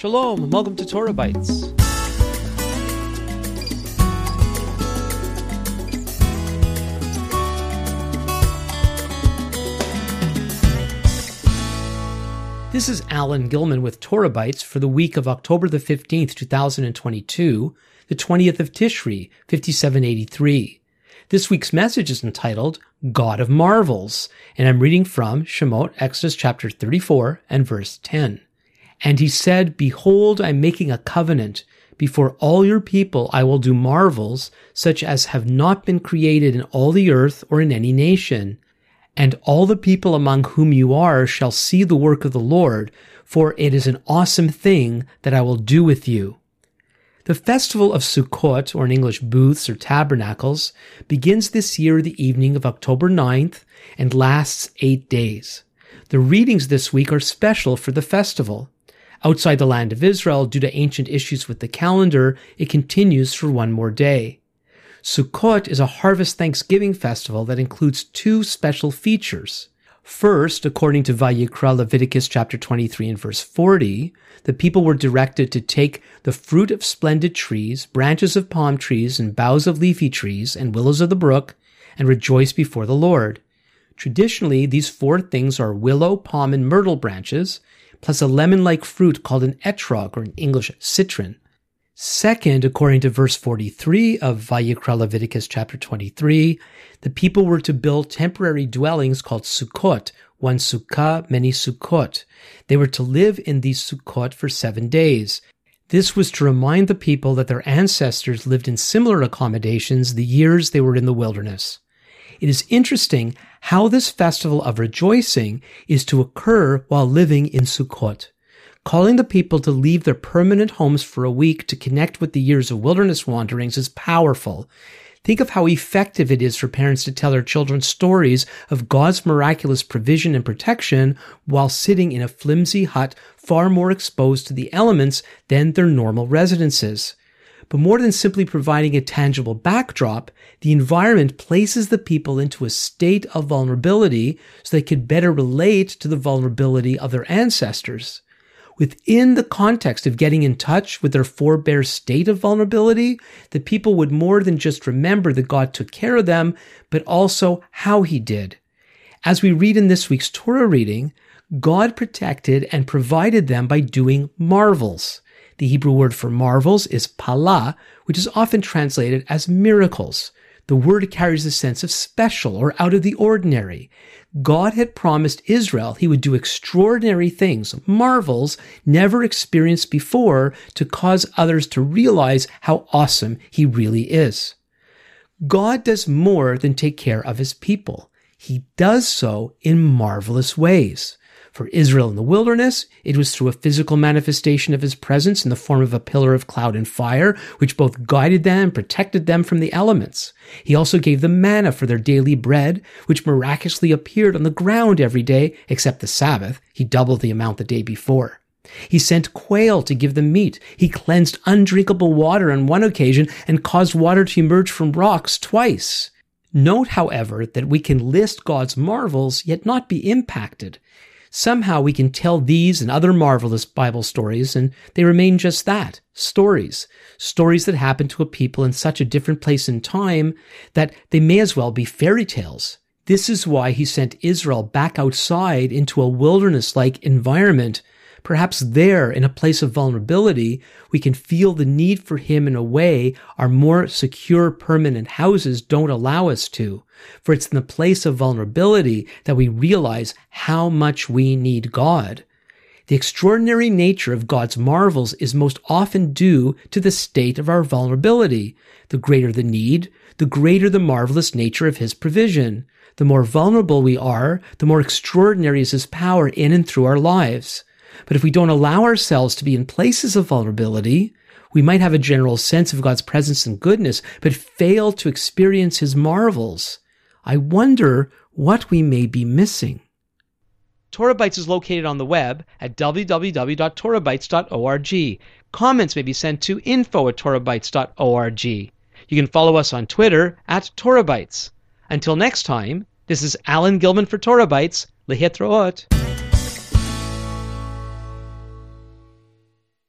Shalom, and welcome to TorahBytes. This is Alan Gilman with TorahBytes for the week of October the 15th, 2022, the 20th of Tishri, 5783. This week's message is entitled God of Marvels, and I'm reading from Shemot, Exodus chapter 34 and verse 10. And he said, Behold, I'm making a covenant. Before all your people I will do marvels, such as have not been created in all the earth or in any nation and all the people among whom you are shall see the work of the Lord, for it is an awesome thing that I will do with you. The festival of Sukkot, or in English booths or tabernacles, begins this year the evening of October 9th and lasts eight days. The readings this week are special for the festival. Outside the land of Israel, due to ancient issues with the calendar, it continues for one more day. Sukkot is a harvest thanksgiving festival that includes two special features. First, according to Vayikra Leviticus chapter 23 and verse 40, the people were directed to take the fruit of splendid trees, branches of palm trees, and boughs of leafy trees, and willows of the brook, and rejoice before the Lord. Traditionally, these four things are willow, palm, and myrtle branches, plus a lemon-like fruit called an etrog, or in English, citron. Second, according to verse 43 of Vayikra Leviticus chapter 23, the people were to build temporary dwellings called sukkot, one sukkah, many sukkot. They were to live in these sukkot for seven days. This was to remind the people that their ancestors lived in similar accommodations the years they were in the wilderness. It is interesting how this festival of rejoicing is to occur while living in Sukkot. Calling the people to leave their permanent homes for a week to connect with the years of wilderness wanderings is powerful. Think of how effective it is for parents to tell their children stories of God's miraculous provision and protection while sitting in a flimsy hut far more exposed to the elements than their normal residences. But more than simply providing a tangible backdrop, the environment places the people into a state of vulnerability so they could better relate to the vulnerability of their ancestors within the context of getting in touch with their forebears' state of vulnerability, the people would more than just remember that God took care of them, but also how he did. As we read in this week's Torah reading, God protected and provided them by doing marvels. The Hebrew word for marvels is pala, which is often translated as miracles. The word carries a sense of special or out of the ordinary. God had promised Israel he would do extraordinary things, marvels never experienced before to cause others to realize how awesome he really is. God does more than take care of his people. He does so in marvelous ways. For Israel in the wilderness, it was through a physical manifestation of his presence in the form of a pillar of cloud and fire, which both guided them and protected them from the elements. He also gave them manna for their daily bread, which miraculously appeared on the ground every day, except the Sabbath. He doubled the amount the day before. He sent quail to give them meat. He cleansed undrinkable water on one occasion and caused water to emerge from rocks twice. Note, however, that we can list God's marvels yet not be impacted. Somehow we can tell these and other marvelous Bible stories, and they remain just that stories. Stories that happen to a people in such a different place and time that they may as well be fairy tales. This is why he sent Israel back outside into a wilderness like environment Perhaps there, in a place of vulnerability, we can feel the need for Him in a way our more secure permanent houses don't allow us to. For it's in the place of vulnerability that we realize how much we need God. The extraordinary nature of God's marvels is most often due to the state of our vulnerability. The greater the need, the greater the marvelous nature of His provision. The more vulnerable we are, the more extraordinary is His power in and through our lives. But if we don't allow ourselves to be in places of vulnerability, we might have a general sense of God's presence and goodness, but fail to experience his marvels. I wonder what we may be missing. TorahBytes is located on the web at www.torahbytes.org. Comments may be sent to info at torahbytes.org. You can follow us on Twitter at TorahBytes. Until next time, this is Alan Gilman for TorahBytes. Lehitraot.